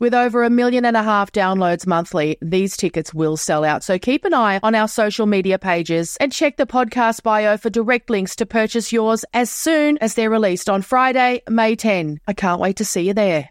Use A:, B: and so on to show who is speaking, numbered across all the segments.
A: With over a million and a half downloads monthly, these tickets will sell out. So keep an eye on our social media pages and check the podcast bio for direct links to purchase yours as soon as they're released on Friday, May 10. I can't wait to see you there.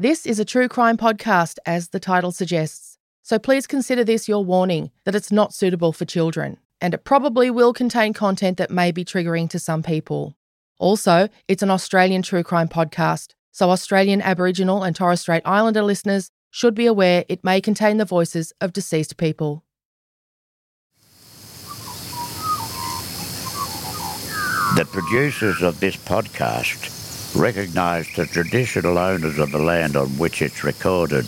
A: This is a true crime podcast, as the title suggests. So please consider this your warning that it's not suitable for children, and it probably will contain content that may be triggering to some people. Also, it's an Australian true crime podcast, so Australian Aboriginal and Torres Strait Islander listeners should be aware it may contain the voices of deceased people.
B: The producers of this podcast recognise the traditional owners of the land on which it's recorded.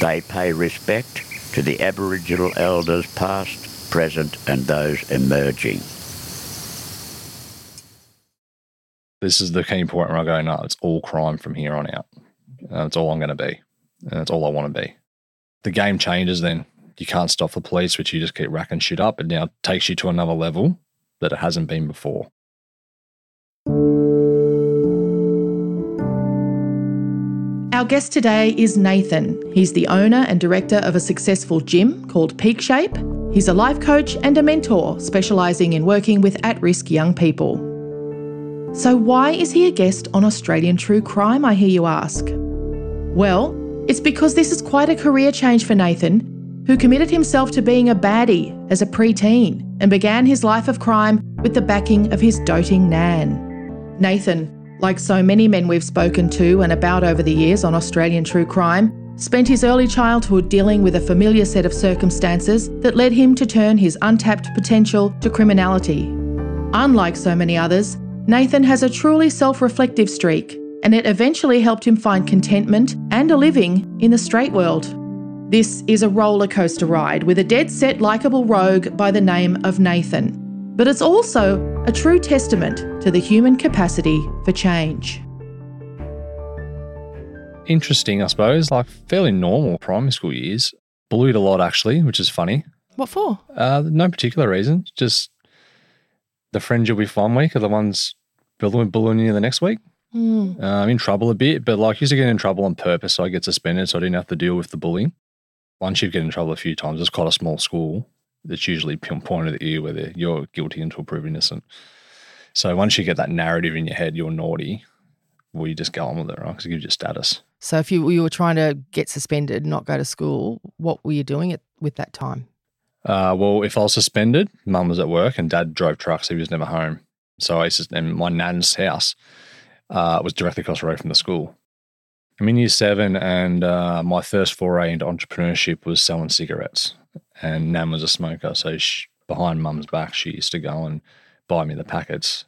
B: They pay respect to the Aboriginal elders past, present, and those emerging.
C: This is the key point where I go, no, it's all crime from here on out. Uh, that's all I'm going to be. And that's all I want to be. The game changes then. You can't stop the police, which you just keep racking shit up. It now takes you to another level that it hasn't been before.
A: Our guest today is Nathan. He's the owner and director of a successful gym called Peak Shape. He's a life coach and a mentor, specialising in working with at risk young people. So, why is he a guest on Australian True Crime, I hear you ask? Well, it's because this is quite a career change for Nathan, who committed himself to being a baddie as a preteen and began his life of crime with the backing of his doting Nan. Nathan, like so many men we've spoken to and about over the years on Australian True Crime, spent his early childhood dealing with a familiar set of circumstances that led him to turn his untapped potential to criminality. Unlike so many others, Nathan has a truly self reflective streak, and it eventually helped him find contentment and a living in the straight world. This is a roller coaster ride with a dead set likeable rogue by the name of Nathan. But it's also a true testament to the human capacity for change.
C: Interesting, I suppose. Like fairly normal primary school years. Bullied a lot, actually, which is funny.
A: What for?
C: Uh, no particular reason. Just the friends you'll be fine with are the ones bullying, bullying you the next week.
A: Mm.
C: Uh, I'm in trouble a bit, but like, used to get in trouble on purpose, so I get suspended, so I didn't have to deal with the bullying. Once you get in trouble a few times, it's quite a small school. That's usually pointed at you whether you're guilty until proven innocent. So once you get that narrative in your head, you're naughty. Well, you just go on with it, right? Because it gives you status.
A: So if you you were trying to get suspended, not go to school, what were you doing at, with that time?
C: Uh, well, if I was suspended, mum was at work and dad drove trucks. He was never home. So I used to, and my nan's house uh, was directly across the road from the school. I'm in year seven, and uh, my first foray into entrepreneurship was selling cigarettes. And Nan was a smoker, so she, behind Mum's back, she used to go and buy me the packets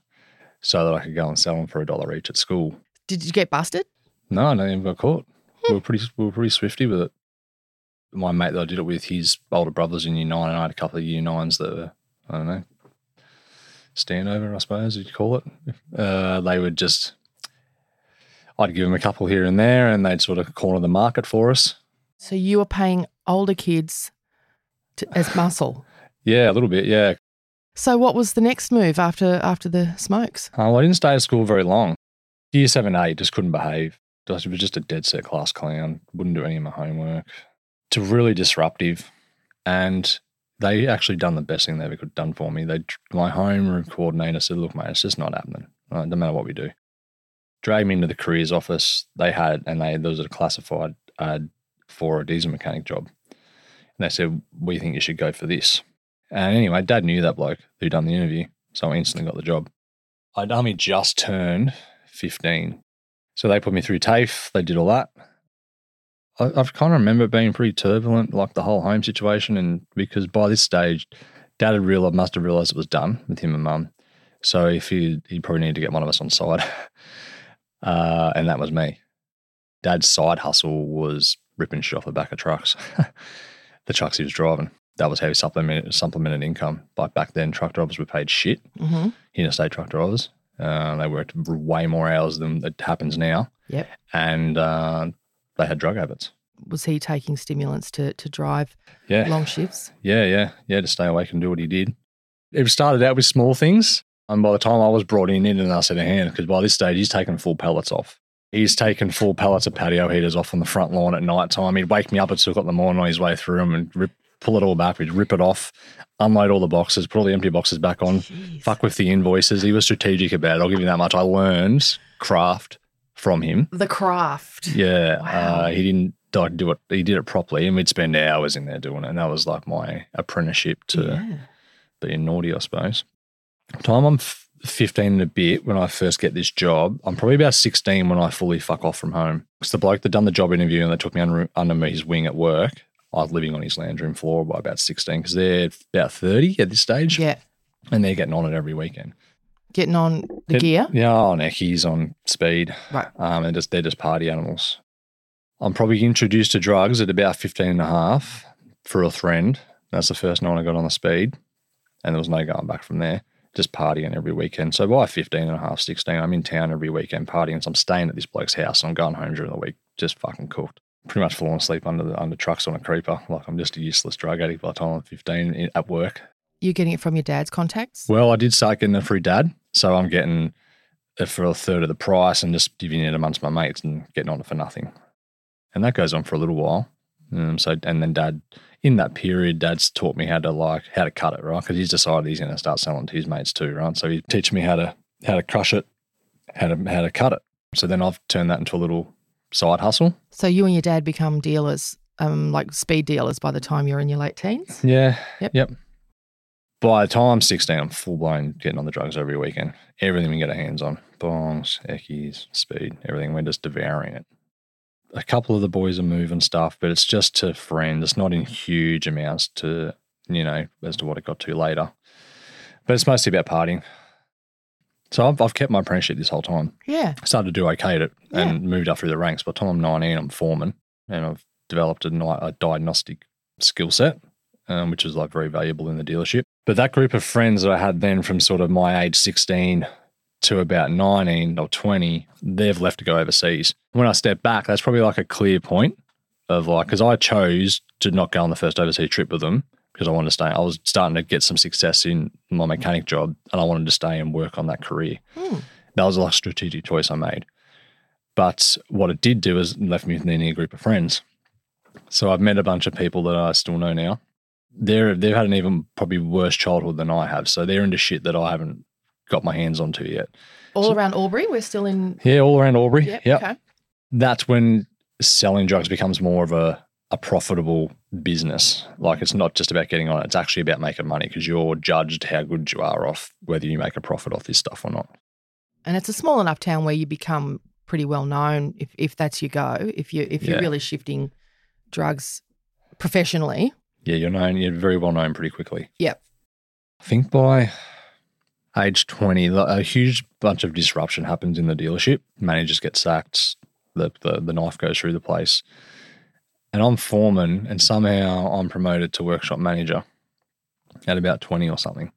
C: so that I could go and sell them for a dollar each at school.
A: Did you get busted?
C: No, I never even got caught. we were pretty, we were pretty swifty with it. My mate that I did it with, his older brothers in year nine, and I had a couple of year nines that were, I don't know, standover, I suppose you'd call it. Uh, they would just, I'd give them a couple here and there, and they'd sort of corner the market for us.
A: So you were paying older kids to, as muscle.
C: Yeah, a little bit. Yeah.
A: So what was the next move after after the smokes?
C: Uh, well, I didn't stay at school very long. Year seven, eight, just couldn't behave. I was just a dead set class clown. Wouldn't do any of my homework. It's really disruptive, and they actually done the best thing they ever could have done for me. They, my home room coordinator said, "Look, mate, it's just not happening. Right? No matter what we do." Dragged me into the careers office. They had, and they there was a classified ad for a diesel mechanic job, and they said, "We think you should go for this." And anyway, Dad knew that bloke who'd done the interview, so I instantly got the job. I'd only just turned fifteen, so they put me through TAFE. They did all that. I, I kind of remember being pretty turbulent, like the whole home situation, and because by this stage, Dad had realized, must have realized it was done with him and Mum. So if he he probably needed to get one of us on side, uh, and that was me. Dad's side hustle was ripping shit off the back of trucks, the trucks he was driving. That was how he supplemented supplemented income. But back then, truck drivers were paid shit.
A: Mm-hmm.
C: Interstate truck drivers, uh, they worked way more hours than it happens now,
A: Yep.
C: and uh, they had drug habits.
A: Was he taking stimulants to to drive
C: Yeah,
A: long shifts?
C: Yeah, yeah, yeah, to stay awake and do what he did. It started out with small things. And by the time I was brought in, in and I said a hand, because by this stage he's taken full pallets off. He's taken full pallets of patio heaters off on the front lawn at night time. He'd wake me up at two o'clock in the morning on his way through them and rip, pull it all back. We'd rip it off, unload all the boxes, put all the empty boxes back on,
A: Jeez.
C: fuck with the invoices. He was strategic about it. I'll give you that much. I learned craft from him.
A: The craft.
C: Yeah,
A: Wow.
C: uh, he didn't like do it. He did it properly, and we'd spend hours in there doing it. And that was like my apprenticeship to
A: Yeah.
C: being naughty, I suppose. Time I'm f- 15 and a bit when I first get this job. I'm probably about 16 when I fully fuck off from home. Because the bloke that done the job interview and they took me under, under his wing at work, I was living on his lounge room floor by about 16 because they're about 30 at this stage
A: Yeah.
C: and they're getting on it every weekend.
A: Getting on the gear.
C: Yeah, on Eckies, on speed.
A: Right.
C: Um, and just, they're just party animals. I'm probably introduced to drugs at about 15 and a half for a friend. That's the first night I got on the speed. And there was no going back from there. Just partying every weekend. So by 15 and a half, 16, I'm in town every weekend partying. So I'm staying at this bloke's house. and I'm going home during the week, just fucking cooked. Pretty much falling asleep under the under trucks on a creeper. Like I'm just a useless drug addict by the time I'm 15 in- at work.
A: You're getting it from your dad's contacts.
C: Well, I did start getting it through dad. So I'm getting it for a third of the price and just giving it amongst my mates and getting on it for nothing. And that goes on for a little while. Um, so, and then dad, in that period, dad's taught me how to like, how to cut it, right? Because he's decided he's going to start selling to his mates too, right? So he teach me how to, how to crush it, how to, how to cut it. So then I've turned that into a little side hustle.
A: So you and your dad become dealers, um, like speed dealers by the time you're in your late teens.
C: Yeah.
A: Yep.
C: Yep. By the time I'm 16, I'm full blown getting on the drugs every weekend. Everything we get our hands on bongs, eckies, speed, everything. We're just devouring it. A couple of the boys are moving stuff, but it's just to friends. It's not in huge amounts to, you know, as to what it got to later. But it's mostly about partying. So I've, I've kept my apprenticeship this whole time.
A: Yeah.
C: I started to do okay at it
A: Yeah.
C: and moved up through the ranks. By the time I'm 19, I'm foreman and I've developed a, a diagnostic skill set, um, which is like very valuable in the dealership. But that group of friends that I had then from sort of my age 16 to about 19 or 20, they've left to go overseas. When I step back, that's probably like a clear point of like, because I chose to not go on the first overseas trip with them because I wanted to stay. I was starting to get some success in my mechanic job and I wanted to stay and work on that career.
A: Hmm.
C: That was a strategic choice I made. But what it did do is left me with an near group of friends. So I've met a bunch of people that I still know now. They're they've had an even probably worse childhood than I have. So they're into shit that I haven't got my hands onto yet.
A: All around Albury, we're still in.
C: Yeah, all around Albury.
A: Yeah.
C: Yep.
A: Okay.
C: That's when selling drugs becomes more of a, a profitable business. Like it's not just about getting on it's actually about making money because you're judged how good you are off whether you make a profit off this stuff or not.
A: And it's a small enough town where you become pretty well known if, if that's your go. If you if you're
C: Yeah.
A: really shifting drugs professionally.
C: Yeah, you're known, you're very well known pretty quickly.
A: Yep.
C: I think by age 20, a huge bunch of disruption happens in the dealership. Managers get sacked, the, the, the knife goes through the place. And I'm foreman, and somehow I'm promoted to workshop manager at about 20 or something.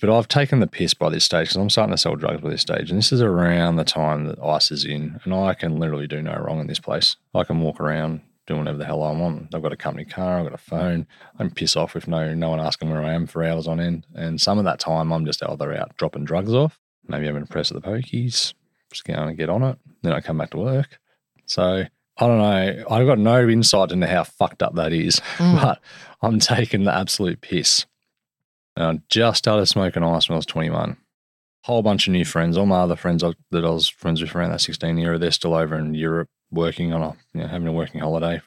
C: But I've taken the piss by this stage because I'm starting to sell drugs by this stage. And this is around the time that ICE is in, and I can literally do no wrong in this place. I can walk around doing whatever the hell I want. I've got a company car, I've got a phone. I can piss off with no no one asking where I am for hours on end. And some of that time I'm just either out dropping drugs off, maybe having a press of the pokies, just going to get on it. Then I come back to work. So I don't know. I've got no insight into how fucked up that is, mm. but I'm taking the absolute piss. And I just started smoking ice when I was 21. Whole bunch of new friends. All my other friends that I was friends with around that 16 year, they're still over in Europe working on a, you know, having a working holiday.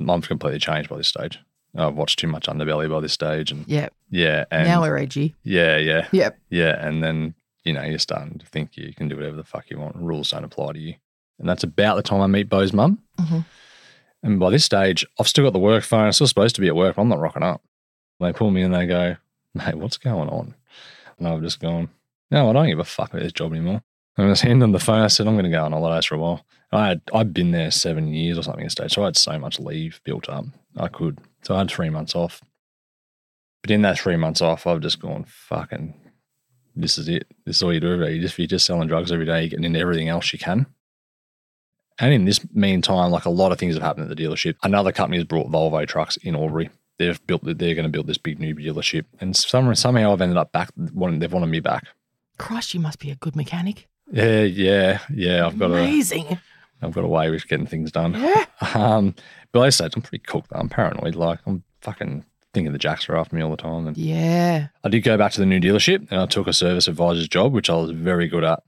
C: I'm completely changed by this stage. I've watched too much Underbelly by this stage, and
A: Yep.
C: yeah, and
A: now we're edgy.
C: yeah, yeah,
A: Yep.
C: yeah, and then you know you're starting to think you can do whatever the fuck you want. Rules don't apply to you, and that's about the time I meet Bo's mum.
A: Mhm.
C: And by this stage, I've still got the work phone. I'm still supposed to be at work. But I'm not rocking up. They pull me and they go, "Mate, what's going on?" And I've just gone, "No, I don't give a fuck about this job anymore." And I just handed them the phone. I said, "I'm going to go on holidays for a while." I had I'd been there seven years or something at stage, so I had so much leave built up. I could, so I had three months off. But in that three months off, I've just gone fucking. This is it. This is all you do every day. You just you're just selling drugs every day. You're getting into everything else you can. And in this meantime, like a lot of things have happened at the dealership. Another company has brought Volvo trucks in Albury. They've built. They're going to build this big new dealership, and some, somehow I've ended up back. Wanting, they've wanted me back.
A: Christ, you must be a good mechanic.
C: Yeah, yeah, yeah. I've got a.
A: Amazing.
C: I've got a way with getting things done.
A: Yeah.
C: Um, but like I said, I'm pretty cooked. I'm paranoid. Like I'm fucking thinking the jacks are after me all the time. And
A: Yeah.
C: I did go back to the new dealership and I took a service advisor's job, which I was very good at.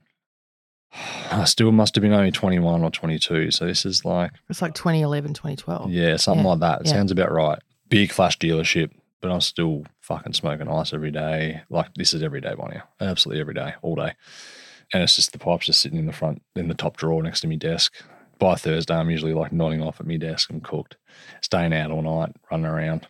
C: I still must have been only 21 or 22. So this is like,
A: It's like 2011, 2012.
C: yeah, something
A: Yeah,
C: like that. It
A: yeah.
C: sounds about right. Big flash dealership, but I'm still fucking smoking ice every day. Like this is every day now. Absolutely every day, all day. And it's just the pipes just sitting in the front, in the top drawer next to my desk. By Thursday, I'm usually like nodding off at my desk. I'm cooked, staying out all night, running around.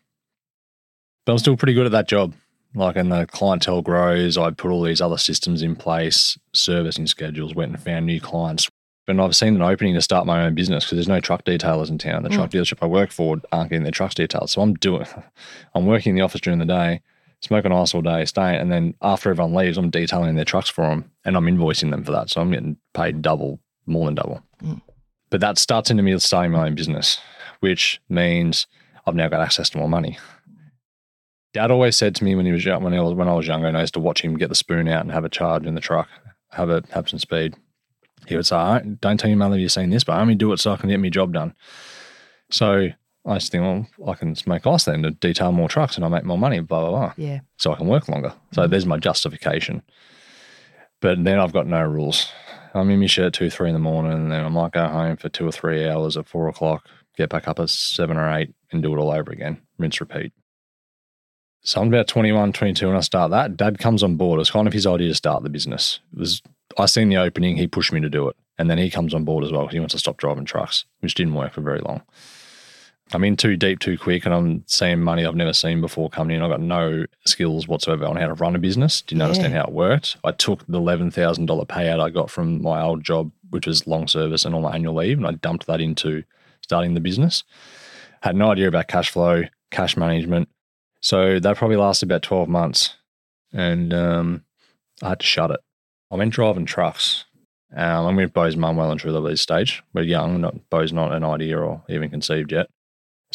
C: But I'm still pretty good at that job. Like, and the clientele grows. I put all these other systems in place, servicing schedules, went and found new clients. And I've seen an opening to start my own business because there's no truck detailers in town. The hmm. truck dealership I work for aren't getting their trucks detailed. So I'm doing, I'm working in the office during the day, smoking ice all day, staying, and then after everyone leaves, I'm detailing their trucks for them and I'm invoicing them for that. So I'm getting paid double, more than double. Mm. But that starts into me starting my own business, which means I've now got access to more money. Dad always said to me when he was young, when I was when I was younger, and I used to watch him get the spoon out and have a charge in the truck, have a have some speed. He would say, "All right, "Don't tell your mother you've seen this, but I only do it so I can get my job done." So I just think, well, I can smoke ice then to detail more trucks and I make more money, blah blah blah
A: Yeah.
C: so I can work longer. So mm. there's my justification. But then I've got no rules. I'm in my shirt two, three in the morning, and then I might go home for two or three hours at four o'clock, get back up at seven or eight, and do it all over again. Rinse, repeat. So I'm about 21, 22 when I start that. Dad comes on board. It's kind of his idea to start the business. It was I seen the opening, he pushed me to do it. And then he comes on board as well because he wants to stop driving trucks, which didn't work for very long. I'm in too deep too quick and I'm seeing money I've never seen before coming in. I've got no skills whatsoever on how to run a business. Didn't understand how it worked. I took the $11,000 payout I got from my old job, which was long service and all my annual leave, and I dumped that into starting the business. Had no idea about cash flow, cash management. So that probably lasted about 12 months and um, I had to shut it. I went driving trucks. Um, I'm with Bo's mum well and truly at this stage. We're young, not Bo's not an idea or even conceived yet.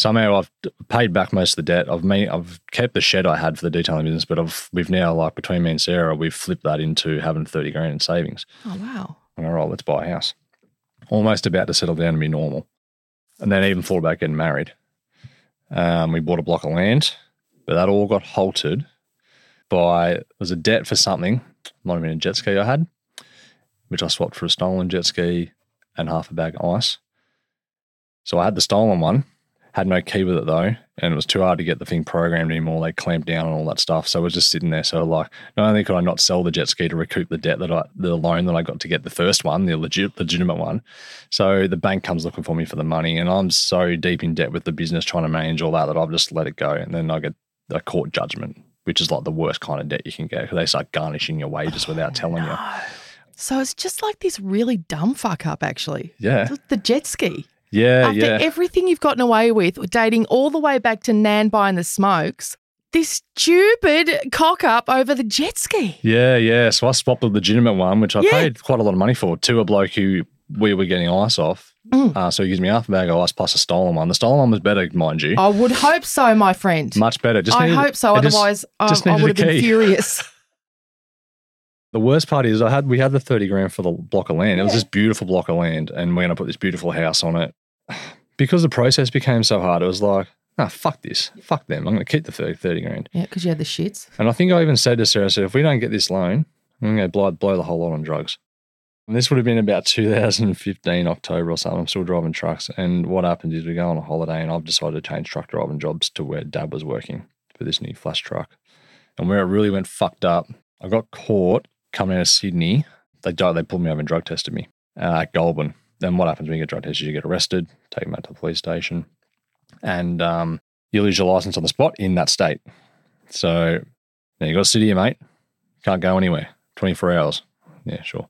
C: Somehow I've paid back most of the debt. I've me, I've kept the shed I had for the detailing business, but I've we've now like between me and Sarah, we've flipped that into having thirty grand in savings.
A: Oh wow.
C: I'm all right, let's buy a house. Almost about to settle down and be normal, and then even thought about getting married. Um, we bought a block of land, but that all got halted by there was a debt for something. Might have been a jet ski I had, which I swapped for a stolen jet ski and half a bag of ice. So I had the stolen one, had no key with it though, and it was too hard to get the thing programmed anymore. They clamped down on all that stuff, so it was just sitting there. So like, not only could I not sell the jet ski to recoup the debt that I, the loan that I got to get the first one, the legit, legitimate one, so the bank comes looking for me for the money, and I'm so deep in debt with the business trying to manage all that that I've just let it go, and then I get a court judgment, which is like the worst kind of debt you can get because they start garnishing your wages without telling you.
A: So it's just like this really dumb fuck up, actually.
C: Yeah,
A: The jet ski.
C: Yeah,
A: After
C: yeah.
A: everything you've gotten away with, dating all the way back to Nan buying the smokes, this stupid cock up over the jet ski.
C: Yeah, yeah. So I swapped the legitimate one, which I
A: Yeah.
C: paid quite a lot of money for, to a bloke who we were getting ice off.
A: Mm.
C: Uh, so he gives me half a bag of ice plus a stolen one. The stolen one was better, mind you.
A: I would hope so, my friend.
C: Much better. Just
A: I
C: needed-
A: hope so.
C: just-
A: Otherwise, I,
C: just
A: I would have been furious.
C: The worst part is I had we had the 30 grand for the block of land. It was this beautiful block of land, and we're gonna put this beautiful house on it. Because the process became so hard, it was like, ah, fuck this. Fuck them. I'm gonna keep the 30, 30 grand.
A: yeah, because you had the shits.
C: And I think I even said to Sarah, I said, if we don't get this loan, I'm going to blow, blow the whole lot on drugs. And this would have been about 2015, October or something. I'm still driving trucks. And what happened is we go on a holiday and I've decided to change truck driving jobs to where dad was working for this new flash truck. And where it really went fucked up, I got caught coming out of Sydney. They, they pulled me over and drug tested me uh, at Goulburn. Then what happens when you get drug tested? You get arrested, taken back to the police station, and um, you lose your license on the spot in that state. So now you got to sit here, mate. Can't go anywhere. 24 hours. Yeah, sure.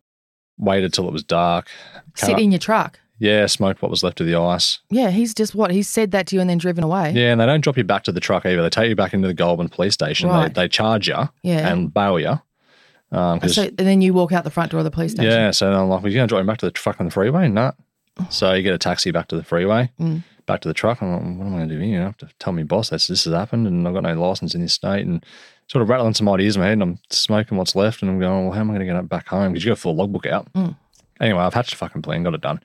C: Waited till it was dark.
A: Sit in your truck.
C: Yeah, smoked what was left of the ice.
A: Yeah, he's just what? He's said that to you and then driven away.
C: Yeah, and they don't drop you back to the truck either. They take you back into the Goulburn police station.
A: Right.
C: They, they charge you
A: Yeah.
C: and bail you. Um,
A: So, and then you walk out the front door of the police station.
C: yeah, so I'm like, well, you're going to drive him back to the truck on the freeway? Nah. So you get a taxi back to the freeway,
A: Mm.
C: back to the truck. I'm like, what am I going to do here? I have to tell me boss that's this has happened and I've got no license in this state and sort of rattling some ideas in my head and I'm smoking what's left and I'm going, well, how am I going to get back home? Because you fill the logbook out.
A: Mm.
C: Anyway, I've hatched a fucking plan, got it done.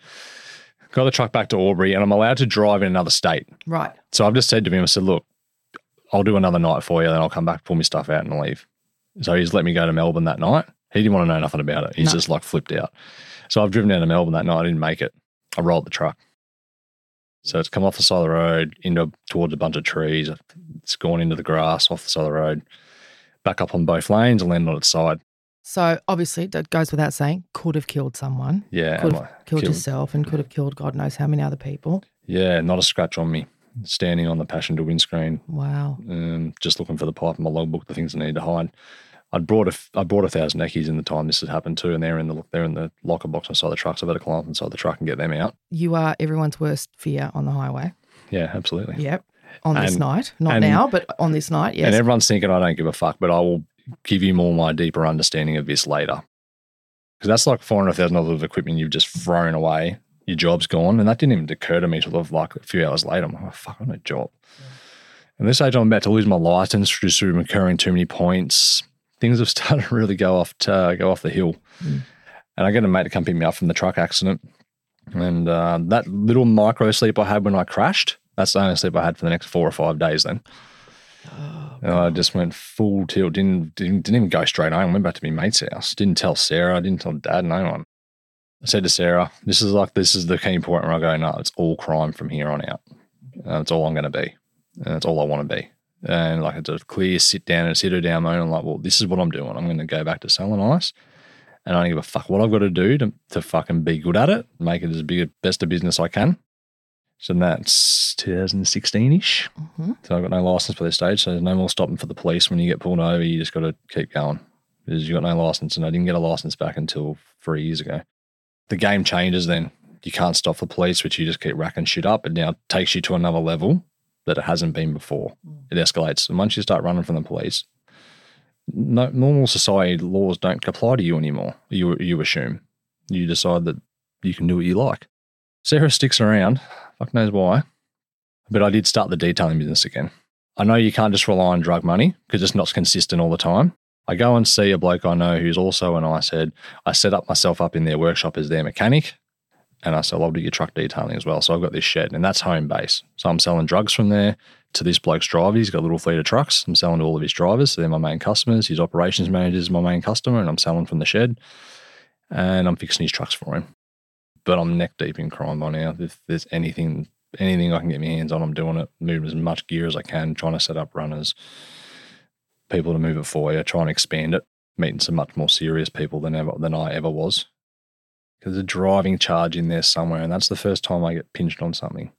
C: Got the truck back to Albury and I'm allowed to drive in another state.
A: Right.
C: So I've just said to him, I said, look, I'll do another night for you, then I'll come back, pull my stuff out and leave. So he's let me go to Melbourne that night. He didn't want to know nothing about it. He's
A: No.
C: just like flipped out. So I've driven down to Melbourne that night. I didn't make it. I rolled the truck. So it's come off the side of the road into towards a bunch of trees. It's gone into the grass off the side of the road, back up on both lanes and landed on its side.
A: So obviously, that goes without saying, could have killed someone.
C: Yeah,
A: Could have
C: I
A: killed, yourself and could have killed God knows how many other people.
C: Yeah, not a scratch on me. Standing on the passenger windscreen,
A: Wow.
C: um, just looking for the pipe in my logbook, the things I need to hide. I'd brought a I brought a thousand eckies in the time this had happened too, and they're in the they're in the locker box inside the truck. So I better climb up inside the truck and get them out.
A: You are everyone's worst fear on the highway.
C: Yeah, absolutely.
A: Yep. On this night. Not
C: and-
A: now, but on this night, yes.
C: And everyone's thinking I don't give a fuck, but I will give you more my deeper understanding of this later. Because that's like four hundred thousand dollars of equipment you've just thrown away. Your job's gone, and that didn't even occur to me till like a few hours later. I'm like, oh, fuck, I'm a job. And this age, I'm about to lose my license just through incurring too many points. Things have started to really go off to go off the hill. And I get a mate to come pick me up from the truck accident. And uh, that little micro sleep I had when I crashed, that's the only sleep I had for the next four or five days then. And I just went full tilt. Didn't, didn't didn't even go straight home. Went back to my mate's house. Didn't tell Sarah. I Didn't tell Dad. No one. I said to Sarah, "This is like this is the key point where I go. No, it's all crime from here on out. Uh, that's all I'm going to be. And that's all I want to be. And like it's a clear sit down and sit her down moment. I'm like, well, this is what I'm doing. I'm going to go back to selling ice, and I don't give a fuck what I've got to do to to fucking be good at it. Make it as big a best a business I can. So that's 2016 ish.
A: Mhm.
C: So I've got no license for this stage. So there's no more stopping for the police. When you get pulled over, you just got to keep going because you've got no license. And I didn't get a license back until three years ago. The game changes then. You can't stop the police, which you just keep racking shit up. It now takes you to another level that it hasn't been before. Mm. It escalates. And once you start running from the police, no, normal society laws don't apply to you anymore. You, you assume. You decide that you can do what you like. Sarah sticks around. Fuck knows why. But I did start the detailing business again. I know you can't just rely on drug money because it's not consistent all the time. I go and see a bloke I know who's also an ICE head. I set up myself up in their workshop as their mechanic and I said, I'll do your truck detailing as well. So I've got this shed and that's home base. So I'm selling drugs from there to this bloke's driver. He's got a little fleet of trucks. I'm selling to all of his drivers. So they're my main customers. His operations manager is my main customer and I'm selling from the shed and I'm fixing his trucks for him. But I'm neck deep in crime by now. If there's anything anything I can get my hands on, I'm doing it. Moving as much gear as I can, trying to set up runners, people to move it for you, trying to expand it, meeting some much more serious people than ever than I ever was. There's a driving charge in there somewhere, and that's the first time I get pinched on something.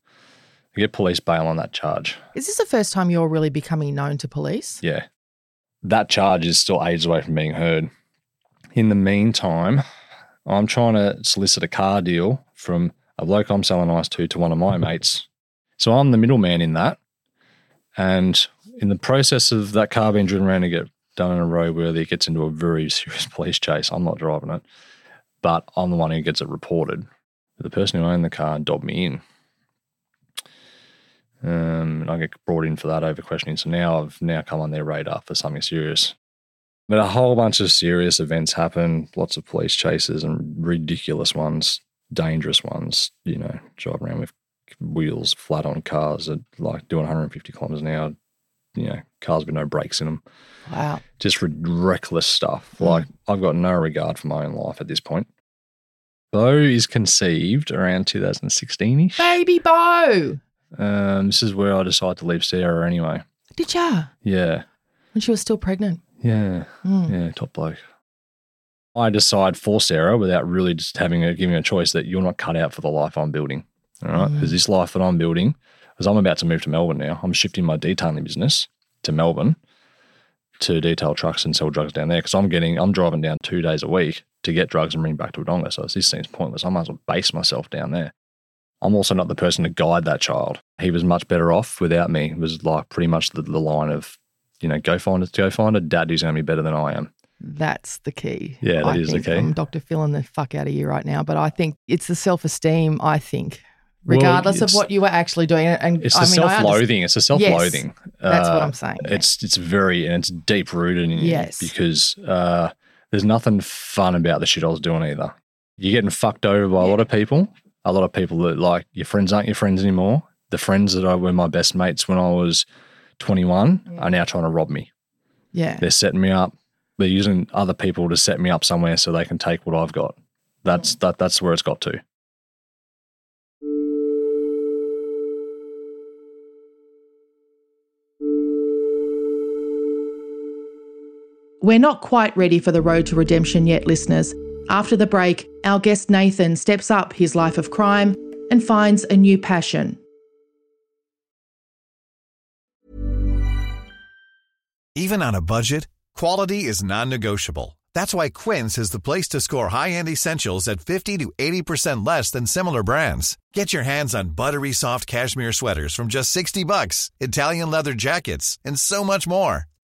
C: I get police bail on that charge.
A: Is this the first time you're really becoming known to police?
C: Yeah. That charge is still ages away from being heard. In the meantime, I'm trying to solicit a car deal from a bloke I'm selling ice to to one of my mates. So I'm the middleman in that. And in the process of that car being driven around to get done in a road where it gets into a very serious police chase, I'm not driving it, but I'm the one who gets it reported. The person who owned the car dobbed me in. Um, and I get brought in for that over questioning. So now I've now come on their radar for something serious. But a whole bunch of serious events happen, lots of police chases and ridiculous ones, dangerous ones, you know, driving around with wheels flat on cars at like doing 150 kilometers an hour, you know, cars with no brakes in them.
A: Wow.
C: Just reckless stuff. Like I've got no regard for my own life at this point. Bo is conceived around 2016 ish.
A: Baby Bo.
C: Um, this is where I decided to leave Sarah anyway.
A: Did ya?
C: Yeah.
A: When she was still pregnant.
C: Yeah.
A: Mm.
C: Yeah. Top bloke. I decide for Sarah without really just having a giving a choice that you're not cut out for the life I'm building. All right. Because mm. this life that I'm building, because I'm about to move to Melbourne now, I'm shifting my detailing business to Melbourne to detail trucks and sell drugs down there. Because I'm getting, I'm driving down two days a week to get drugs and bring back to Wodonga. So this seems pointless. I might as well base myself down there. I'm also not the person to guide that child. He was much better off without me. It was like pretty much the, the line of, you know, go find a go find a dad who's going to be better than I am.
A: That's the key.
C: Yeah, that
A: I
C: is the key.
A: I'm Dr. Filling the fuck out of you right now, but I think it's the self esteem, I think,
C: Well,
A: regardless of what you were actually doing. And
C: It's
A: I
C: the
A: mean,
C: self-loathing. It's the self-loathing.
A: that's what
C: Uh,
A: I'm saying. yeah.
C: It's it's very and it's deep rooted in you
A: Yes.
C: because uh, there's nothing fun about the shit I was doing either. You're getting fucked over by a lot of people. A lot of people that like your friends aren't your friends anymore. The friends that I were my best mates when I was 21 are now trying to rob me.
A: yeah.
C: They're setting me up. They're using other people to set me up somewhere so they can take what I've got. That's that. That's where it's got to.
A: We're not quite ready for the road to redemption yet, listeners. After the break, our guest Nathan steps up his life of crime and finds a new passion.
D: Even on a budget, quality is non-negotiable. That's why Quince is the place to score high-end essentials at 50 to 80% less than similar brands. Get your hands on buttery soft cashmere sweaters from just 60 bucks, Italian leather jackets, and so much more.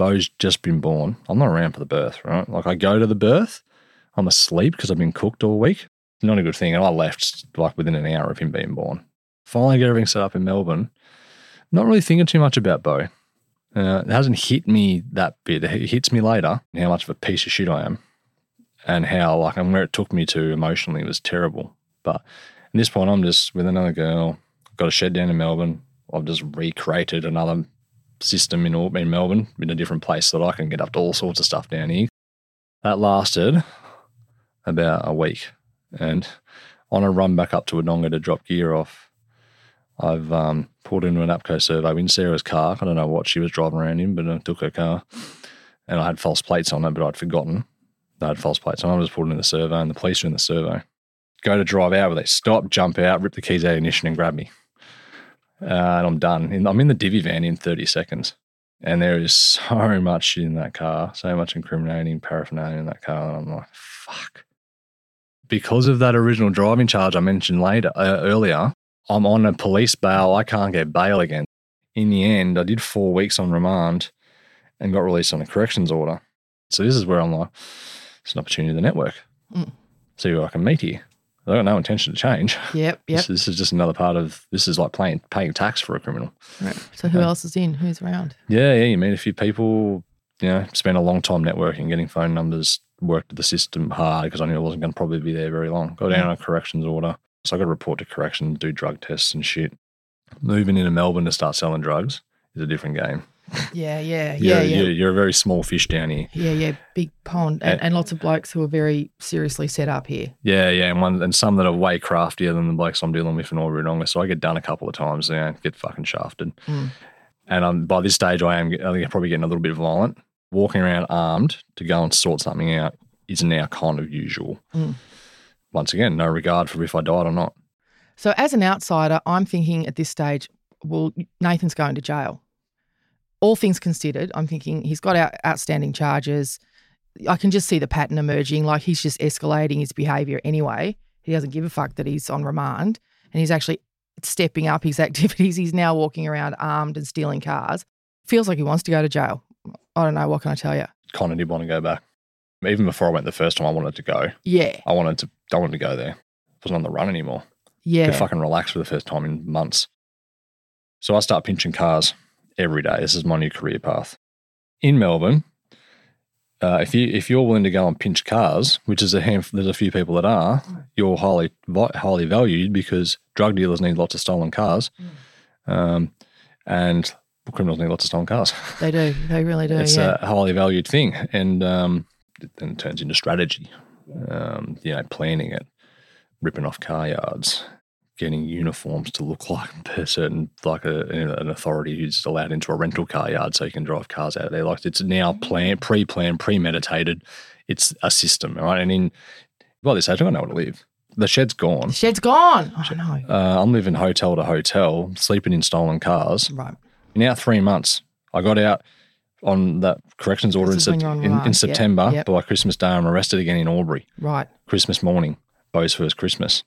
C: Bo's just been born. I'm not around for the birth, right? Like I go to the birth, I'm asleep because I've been cooked all week. Not a good thing. And I left like within an hour of him being born. Finally get everything set up in Melbourne. Not really thinking too much about Bo. Uh, it hasn't hit me that bit. It hits me later how much of a piece of shit I am and how like and where it took me to emotionally was terrible. But at this point, I'm just with another girl. Got a shed down in Melbourne. I've just recreated another system in, in Melbourne in a different place so that I can get up to all sorts of stuff down here. That lasted about a week. And on a run back up to Wodonga to drop gear off, I've um, pulled into an APCO survey in Sarah's car. I don't know what she was driving around in, but I took her car. And I had false plates on it, but I'd forgotten. I had false plates on. I was pulled in the survey, and the police are in the survey. Go to drive out, but they stop, jump out, rip the keys out of the ignition, and grab me. Uh, and I'm done. I'm in the divvy van in 30 seconds. And there is so much in that car, so much incriminating paraphernalia in that car. And I'm like, fuck. Because of that original driving charge I mentioned later uh, earlier, I'm on a police bail. I can't get bail again. In the end, I did four weeks on remand and got released on a corrections order. So this is where I'm like, it's an opportunity to network.
A: Mm.
C: See who I can meet here. I got no intention to change.
A: Yep, yep.
C: This, this is just another part of this is like paying paying tax for a criminal.
A: Right. So who else is in? Who's around?
C: Yeah, yeah. You meet a few people. You know, spend a long time networking, getting phone numbers, worked the system hard because I knew I wasn't going to probably be there very long. Got down on a corrections order, so I got to report to corrections, do drug tests and shit. Moving into Melbourne to start selling drugs is a different game.
A: Yeah, yeah, yeah, yeah.
C: You're, you're a very small fish down here.
A: Yeah, yeah, big pond, and,
C: And-
A: and lots of blokes who are very seriously set up here.
C: Yeah, yeah, and one and some that are way craftier than the blokes I'm dealing with in Wodonga. So I get done a couple of times, you know, get fucking shafted.
A: Mm.
C: And um, by this stage, I am I think I'm probably getting a little bit violent. Walking around armed to go and sort something out is now kind of usual.
A: Mm.
C: Once again, no regard for if I died or not.
A: So as an outsider, I'm thinking at this stage, well, Nathan's going to jail. All things considered, I'm thinking he's got out, outstanding charges. I can just see the pattern emerging. Like he's just escalating his behaviour anyway. He doesn't give a fuck that he's on remand, and he's actually stepping up his activities. He's now walking around armed and stealing cars. Feels like he wants to go to jail. I don't know. What can I tell you?
C: Of did want to go back. Even before I went the first time, I wanted to go.
A: Yeah,
C: I wanted to. I wanted to go there. I wasn't on the run anymore.
A: yeah.
C: could fucking relax for the first time in months. So I start pinching cars every day. This is my new career path. In Melbourne, uh, if you if you're willing to go and pinch cars, which is a handful, there's a few people that are, you're highly highly valued because drug dealers need lots of stolen cars, um, and criminals need lots of stolen cars.
A: They do. They really do.
C: it's
A: yeah.
C: a highly valued thing, and um, it then turns into strategy. Um, you know, planning it, ripping off car yards, getting uniforms to look like a certain, like a, an authority who's allowed into a rental car yard, so you can drive cars out of there. Like it's now planned, pre-planned, premeditated. It's a system, right? And in by this age, I don't know where to live. The shed's gone.
A: the shed's gone. I know.
C: Uh, I'm living hotel to hotel, sleeping in stolen cars.
A: Right.
C: Now three months. I got out on that corrections order in, Sep- in, in
A: remand. Yep,
C: September.
A: yep.
C: By Christmas Day, I'm arrested again in Albury.
A: Right.
C: Christmas morning, Bo's first Christmas.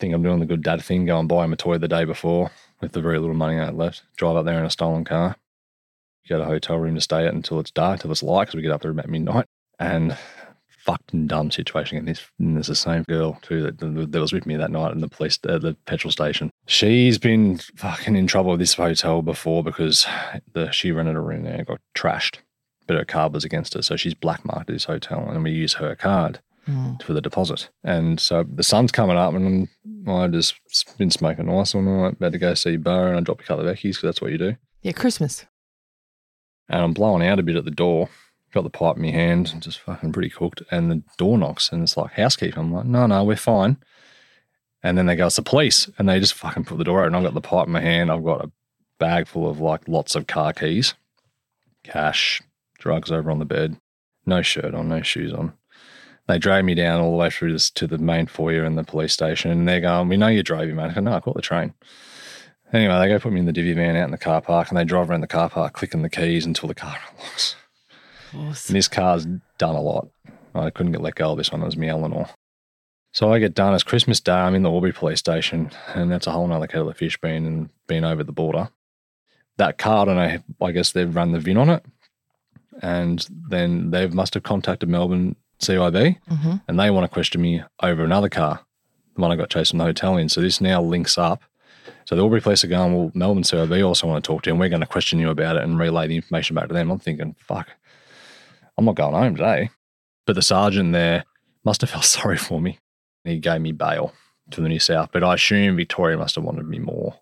C: Think I'm doing the good dad thing, go and buy him a toy the day before with the very little money I had left. Drive up there in a stolen car, get a hotel room to stay at until it's dark, till it's light, because we get up there about midnight. And fucking dumb situation. And this, and there's the same girl too that, that was with me that night in the police, uh, the petrol station. She's been fucking in trouble with this hotel before because the she rented a room there and got trashed, but her card was against her, so she's black marked this hotel, and we use her card
A: Mm.
C: for the deposit. And so the sun's coming up, and I just been smoking ice all night, about to go see Bo, and I drop a couple of eckies because that's what you do.
A: Yeah, Christmas.
C: And I'm blowing out a bit at the door. Got the pipe in my hand, just fucking pretty cooked. And the door knocks, and it's like housekeeper. I'm like, no, no, we're fine. And then they go, it's the police, and they just fucking put the door open. I've got the pipe in my hand. I've got a bag full of like lots of car keys, cash, drugs over on the bed, no shirt on, no shoes on. They drag me down all the way through this to the main foyer in the police station, and they're going, "We know you drove, you man." I go, "No, I caught the train." Anyway, they go put me in the divvy van out in the car park, and they drive around the car park, clicking the keys until the car unlocks. And this car's done a lot. I couldn't get let go of this one. It was me Eleanor. So I get done. It's Christmas Day. I'm in the Albury police station, and that's a whole nother kettle of fish being and being over the border. That car, I don't know. I guess they've run the VIN on it, and then they must have contacted Melbourne CIB,
A: Mm-hmm.
C: and they want to question me over another car, the one I got chased from the hotel in. So this now links up. So the Albury police are going, well, Melbourne CIB also want to talk to you, and we're going to question you about it and relay the information back to them. I'm thinking, fuck, I'm not going home today. But the sergeant there must have felt sorry for me. He gave me bail to the New South, but I assume Victoria must have wanted me more.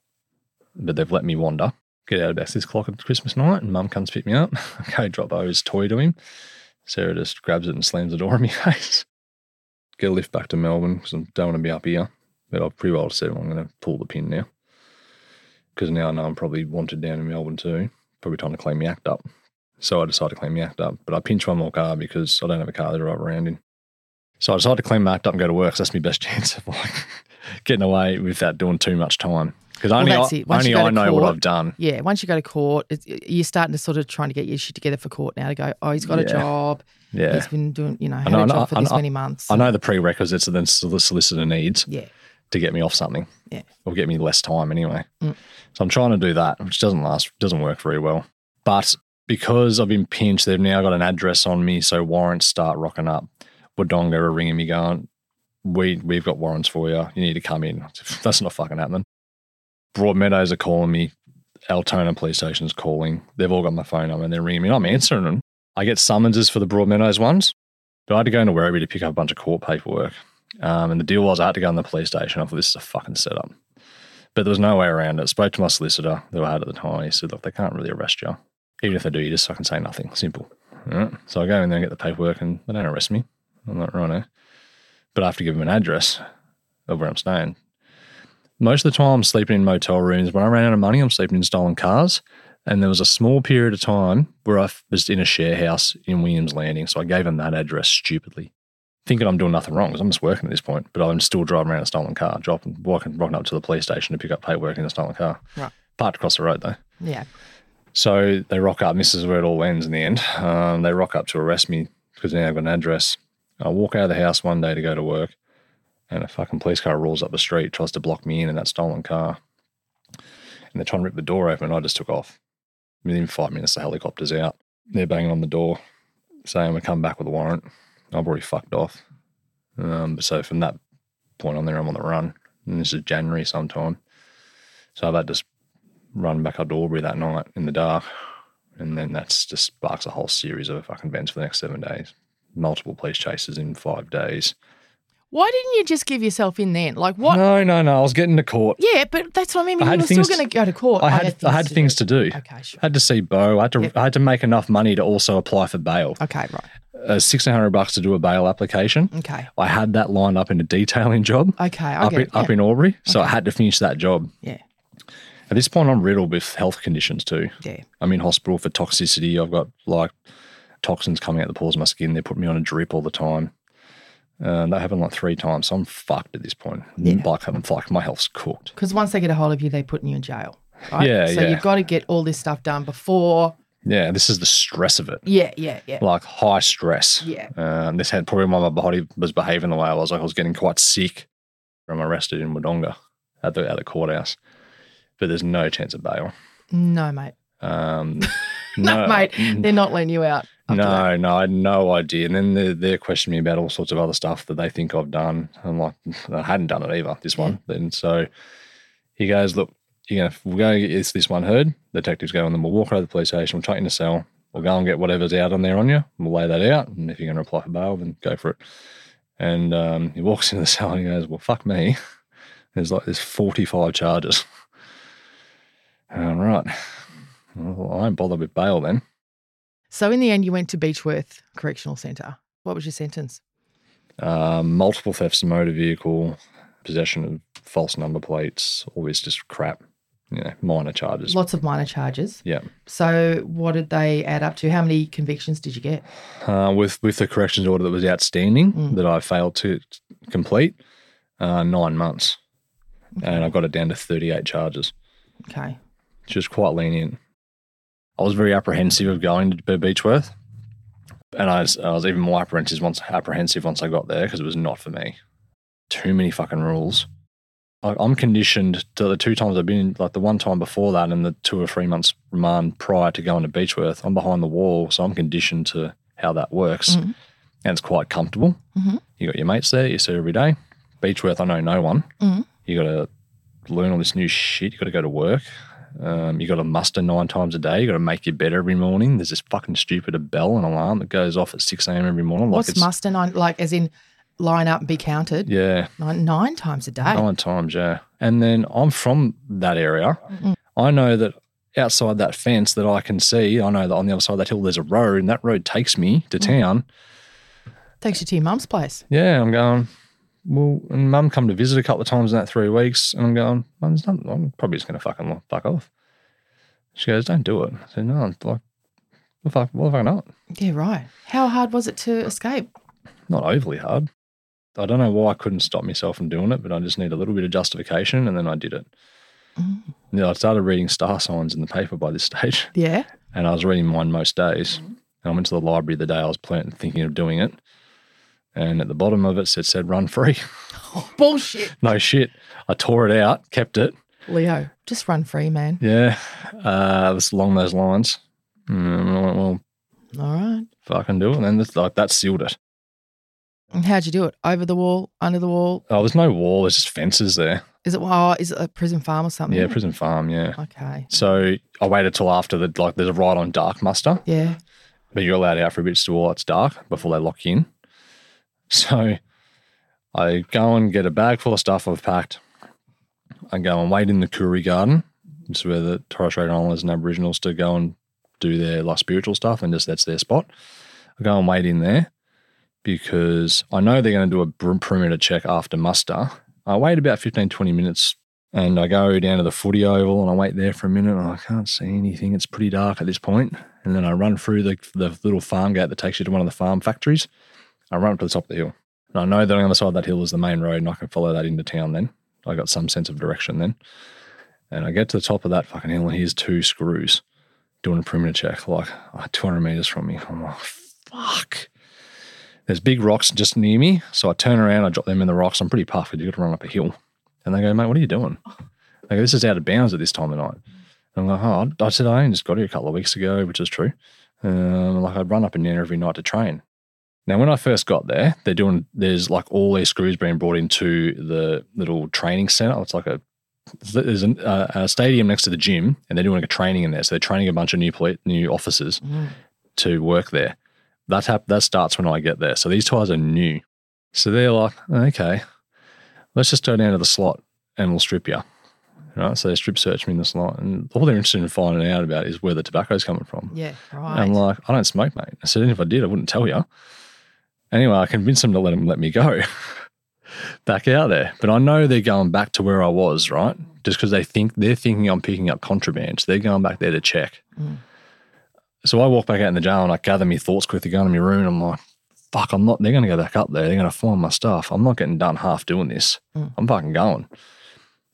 C: But they've let me wander. Get out about six o'clock at Christmas night, and Mum comes pick me up. I go drop Bo's toy to him. Sarah just grabs it and slams the door in my face. Get a lift back to Melbourne because I don't want to be up here. But I've pretty well said I'm going to pull the pin now. Because now I know I'm probably wanted down in Melbourne too. Probably trying to clean my act up. So I decided to clean my act up. But I pinch one more car because I don't have a car to drive around in. So I decided to clean my act up and go to work. 'cause that's my best chance of like getting away without doing too much time. Because only,
A: that's
C: I, only I
A: to
C: know what I've done.
A: Yeah, once you go to court, it's, you're starting to sort of trying to get your shit together for court now to go, oh, he's got a job.
C: Yeah.
A: He's been doing, you know, had
C: know-
A: a
C: I know-
A: for this many months.
C: I know the prerequisites that the solicitor needs
A: Yeah.
C: to get me off something.
A: Yeah.
C: Or get me less time anyway.
A: Mm.
C: So I'm trying to do that, which doesn't last, doesn't work very well. But because I've been pinched, they've now got an address on me, so warrants start rocking up. Wodonga are ringing me going, we, we've got warrants for you. You need to come in. That's not fucking happening. Broadmeadows are calling me. Altona police station's calling. They've all got my phone number and they're ringing me. I'm answering them. I get summonses for the Broadmeadows ones, but I had to go into Werribee to pick up a bunch of court paperwork. Um, and the deal was I had to go in the police station. I thought this is a fucking setup. But there was no way around it. Spoke to my solicitor who I had at the time. He said, look, they can't really arrest you. Even if they do, you just fucking say nothing. Simple. Right? So I go in there and get the paperwork and they don't arrest me. I'm like, right But I have to give them an address of where I'm staying. Most of the time, I'm sleeping in motel rooms. When I ran out of money, I'm sleeping in stolen cars. And there was a small period of time where I was in a share house in Williams Landing. So I gave them that address stupidly, thinking I'm doing nothing wrong because I'm just working at this point. But I'm still driving around a stolen car, dropping, walking, rocking up to the police station to pick up paperwork in a stolen car.
A: Right.
C: Parked across the road though.
A: Yeah.
C: So they rock up, and this is where it all ends in the end. Um, they rock up to arrest me because now I've got an address. I walk out of the house one day to go to work, and a fucking police car rolls up the street, tries to block me in in that stolen car. And they're trying to rip the door open, and I just took off. Within five minutes, the helicopter's out. They're banging on the door, saying to come back with a warrant. I've already fucked off. Um, so from that point on there, I'm on the run. And this is January sometime. So I've had to run back up to Albury that night in the dark. And then that's just sparks a whole series of fucking events for the next seven days. Multiple police chases in five days.
A: Why didn't you just give yourself in then? Like what?
C: No, no, no. I was getting to court.
A: Yeah, but that's what I mean.
C: I
A: You were still going to go to court.
C: I had, I had things to do.
A: Okay, sure.
C: I had to see Bo. I had to, I had to make enough money to also apply for bail.
A: Okay, right.
C: Uh, Sixteen hundred bucks to do a bail application.
A: Okay.
C: I had that lined up in a detailing job.
A: Okay, I
C: up in,
A: it,
C: up in Albury, so I had to finish that job.
A: Yeah.
C: At this point, I'm riddled with health conditions too.
A: Yeah.
C: I'm in hospital for toxicity. I've got like toxins coming out the pores of my skin. They're putting me on a drip all the time. Uh, that happened like three times. So I'm fucked at this point. Like, I'm like my health's cooked.
A: Because once they get a hold of you, they're putting you in jail. Right?
C: Yeah,
A: So
C: yeah.
A: you've got to get all this stuff done before.
C: Yeah, this is the stress of it.
A: Yeah, yeah, yeah.
C: Like high stress.
A: Yeah.
C: Um, this had probably why my body was behaving the way I was. Like I was getting quite sick. I'm arrested in Wodonga at the at the courthouse, but there's no chance of bail.
A: No, mate.
C: Um,
A: No, mate. They're not letting you out. after that.
C: No, no, I had no idea. And then they're, they're questioning me about all sorts of other stuff that they think I've done. I'm like, I hadn't done it either, this one. Then so he goes, Look, you're gonna, we're going to get this, this one heard. The detectives go, and then we'll walk over to the police station, we'll take you in the cell, we'll go and get whatever's out on there on you, and we'll lay that out. And if you're going to apply for bail, then go for it. And um, he walks into the cell and he goes, Well, fuck me. There's like, there's 45 charges. All right. Well, I won't bother with bail then.
A: So in the end, you went to Beechworth Correctional Centre. What was your sentence?
C: um, multiple thefts of motor vehicle, possession of false number plates, all this just crap, you know, minor charges.
A: Lots of minor charges.
C: Yeah.
A: So what did they add up to? How many convictions did you get?
C: Uh, with with the corrections order that was outstanding
A: Mm.
C: that I failed to complete, uh, nine months, and I got it down to thirty eight charges,
A: Okay.
C: which was quite lenient. I was very apprehensive of going to Beechworth, and I was, I was even more apprehensive once apprehensive once I got there because it was not for me. Too many fucking rules. I- I'm conditioned to the two times I've been, like the one time before that and the two or three months remand prior to going to Beechworth. I'm behind the wall, so I'm conditioned to how that works.
A: Mhm.
C: and it's quite comfortable.
A: Mhm.
C: You got your mates there, you see every day. Beechworth, I know no one.
A: Mhm.
C: You got to learn all this new shit. You got to go to work. Um, you got to muster nine times a day. You got to make your bed every morning. There's this fucking stupid a bell and alarm that goes off at six a.m. every morning.
A: Like What's
C: it's,
A: muster nine? Like, as in line up and be counted?
C: Yeah,
A: Nine, nine times a day.
C: nine times. Yeah, and then I'm from that area.
A: Mm.
C: I know that outside that fence that I can see, I know that on the other side of that hill there's a road, and that road takes me to town.
A: Takes you to your mum's place.
C: Yeah, I'm going. Well, and mum come to visit a couple of times in that three weeks, and I'm going. Mum, there's nothing. I'm probably just going to fucking fuck off. She goes, "Don't do it." I said, "No, I'm like, what fuck, what the fuck not?
A: Yeah, right. How hard was it to escape?
C: Not overly hard. I don't know why I couldn't stop myself from doing it, but I just need a little bit of justification, and then I did it. Mm. Yeah, I started reading star signs in the paper by this stage,
A: Yeah.
C: and I was reading mine most days. And I went to the library the day I was planning, thinking of doing it, and at the bottom of it, it said "run free."
A: Bullshit.
C: no shit. I tore it out, kept it.
A: Leo, just run free, man.
C: Yeah, uh, it was along those lines. Mm, I went, well,
A: All right.
C: fucking do it. And then this, like that sealed it.
A: And how'd you do it? Over the wall, under the wall?
C: Oh, there's no wall. There's just fences there.
A: Is it? Oh, is it a prison farm or something?
C: Yeah, prison farm. Yeah.
A: Okay.
C: So I waited till after the like. There's a ride on dark muster,
A: Yeah.
C: but you're allowed out for a bit still while it's dark before they lock you in. So I go and get a bag full of stuff I've packed. I go and wait in the Koori Garden. It's where the Torres Strait Islanders and Aboriginals to go and do their like spiritual stuff, and just that's their spot. I go and wait in there because I know they're going to do a perimeter check after muster. I wait about 15, 20 minutes and I go down to the footy oval and I wait there for a minute and I can't see anything. It's pretty dark at this point. And then I run through the, the little farm gate that takes you to one of the farm factories. I run up to the top of the hill. And I know that on the other side of that hill is the main road and I can follow that into town then. I got some sense of direction then. And I get to the top of that fucking hill and here's two screws doing a perimeter check, like uh, 200 meters from me. I'm like, fuck. There's big rocks just near me. So I turn around, I drop them in the rocks. I'm pretty puffed you've got to run up a hill. And they go, mate, what are you doing? They go, this is out of bounds at this time of night. And I'm like, oh, I said, I only just got here a couple of weeks ago, which is true. Um, like I'd run up and down every night to train. Now, when I first got there, they're doing, there's like all these screws being brought into the little training center. It's like a, there's an, uh, a stadium next to the gym and they're doing a training in there. So they're training a bunch of new, poli- new officers to work there. That hap- that starts when I get there. So these tires are new. So they're like, okay, let's just go down to the slot and we'll strip you. Right. So they strip search me in the slot. And all they're interested in finding out about is where the tobacco's coming from.
A: Yeah.
C: And
A: Right.
C: I'm like, I don't smoke, mate. I said, and if I did, I wouldn't tell you. Anyway, I convinced them to let them let me go back out there. But I know they're going back to where I was, right? Just because they think they're thinking I'm picking up contraband. So they're going back there to check. Mm. So I walk back out in the jail and I gather my thoughts quickly, go into my room, and I'm like, fuck, I'm not, they're going to go back up there. They're going to find my stuff. I'm not getting done half doing this. Mm. I'm fucking going.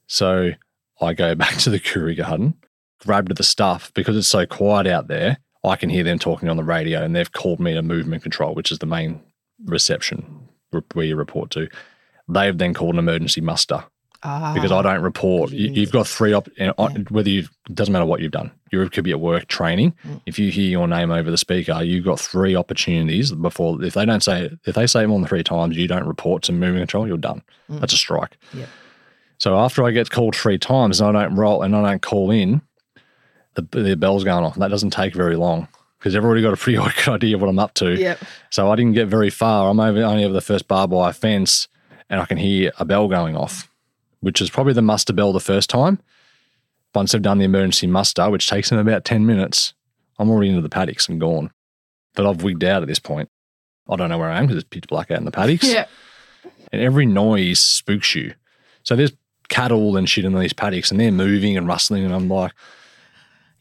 C: So I go back to the Koori Garden, grabbed the stuff because it's so quiet out there. I can hear them talking on the radio and they've called me to movement control, which is the main reception where you report to. They've then called an emergency muster
A: Ah.
C: because I don't report. You, you've got three op- on- whether you it doesn't matter what you've done. You could be at work training. If you hear your name over the speaker, you've got three opportunities before. If they don't say if they say it more than three times, you don't report to moving control. You're done. That's a strike.
A: Yeah.
C: So after I get called three times and I don't roll and I don't call in, the the bell's going off. That doesn't take very long because already got a pretty good idea of what I'm up to.
A: Yep.
C: So I didn't get very far. I'm over only over the first barbed wire fence, and I can hear a bell going off, which is probably the muster bell the first time. Once they've done the emergency muster, which takes them about ten minutes, I'm already into the paddocks and gone. But I've wigged out at this point. I don't know where I am because it's pitch black out in the paddocks.
A: Yeah.
C: And every noise spooks you. So there's cattle and shit in these paddocks, and they're moving and rustling, and I'm like,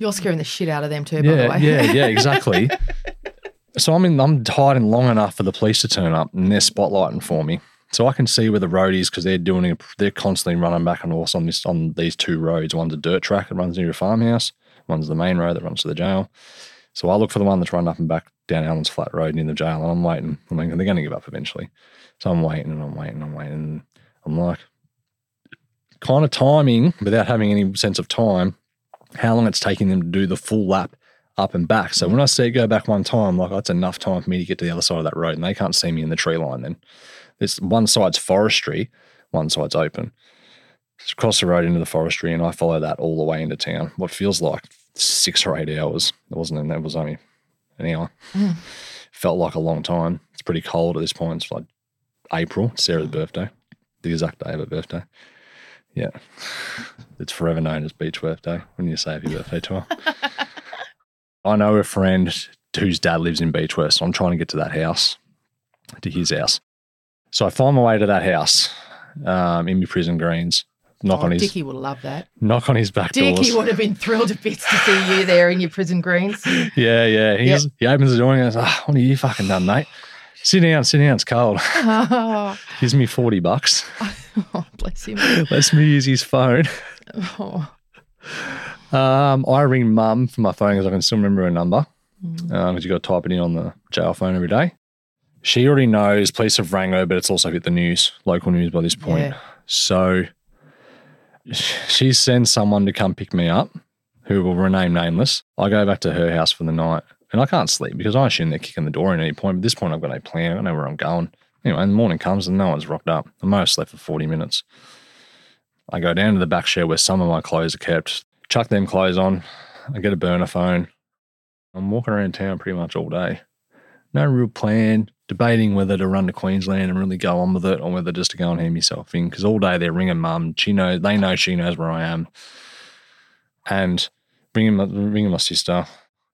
A: You're scaring the shit out of them too, by the way.
C: yeah, yeah, exactly. so I'm in, I'm hiding long enough for the police to turn up, and they're spotlighting for me, so I can see where the road is because they're doing it. They're constantly running back and forth on this on these two roads. One's a dirt track that runs near a farmhouse. One's the main road that runs to the jail. So I look for the one that's running up and back down Allen's Flat Road near the jail, and I'm waiting. I'm like, they're going to give up eventually. So I'm waiting and I'm waiting and I'm waiting. And I'm like, kind of timing without having any sense of time, how long it's taking them to do the full lap up and back. So when I say go back one time, like that's enough time for me to get to the other side of that road, and they can't see me in the tree line. Then this one side's forestry, one side's open. Just cross the road into the forestry, and I follow that all the way into town. What feels like six or eight hours. It wasn't. It was only an hour. Mm. Felt like a long time. It's pretty cold at this point. It's like April, Sarah's birthday, the exact day of her birthday. Yeah, it's forever known as Beach Birthday when you say happy birthday to her. I know a friend whose dad lives in Beechworth, so I'm trying to get to that house, to his house. So I find my way to that house um, in my prison greens. Knock
A: Oh,
C: on his
A: Dickie would love that.
C: knock on his back
A: Dickie
C: doors.
A: would have been thrilled to bits to see you there in your prison greens.
C: Yeah, yeah. He's, He opens the door and goes, oh, "What are you fucking done, mate? Sit down, sit down. It's cold."
A: oh,
C: Gives me forty bucks.
A: bless him.
C: Lets me use his phone.
A: Oh,
C: Um, I ring mum from my phone because I can still remember her number. Because you got to type it in on the jail phone every day. She already knows police have rang her, but it's also hit the news, local news by this point.
A: Yeah.
C: So she sends someone to come pick me up, who will remain nameless. I go back to her house for the night, and I can't sleep because I assume they're kicking the door in at any point. But at this point, I've got no plan. I know where I'm going. Anyway, and the morning comes and no one's rocked up. I might have slept for 40 minutes. I go down to the back shed where some of my clothes are kept, chuck them clothes on. I get a burner phone. I'm walking around town pretty much all day. No real plan, debating whether to run to Queensland and really go on with it or whether just to go and hand myself in. Because all day they're ringing mum. She knows, they know she knows where I am. And ringing my, ringing my sister.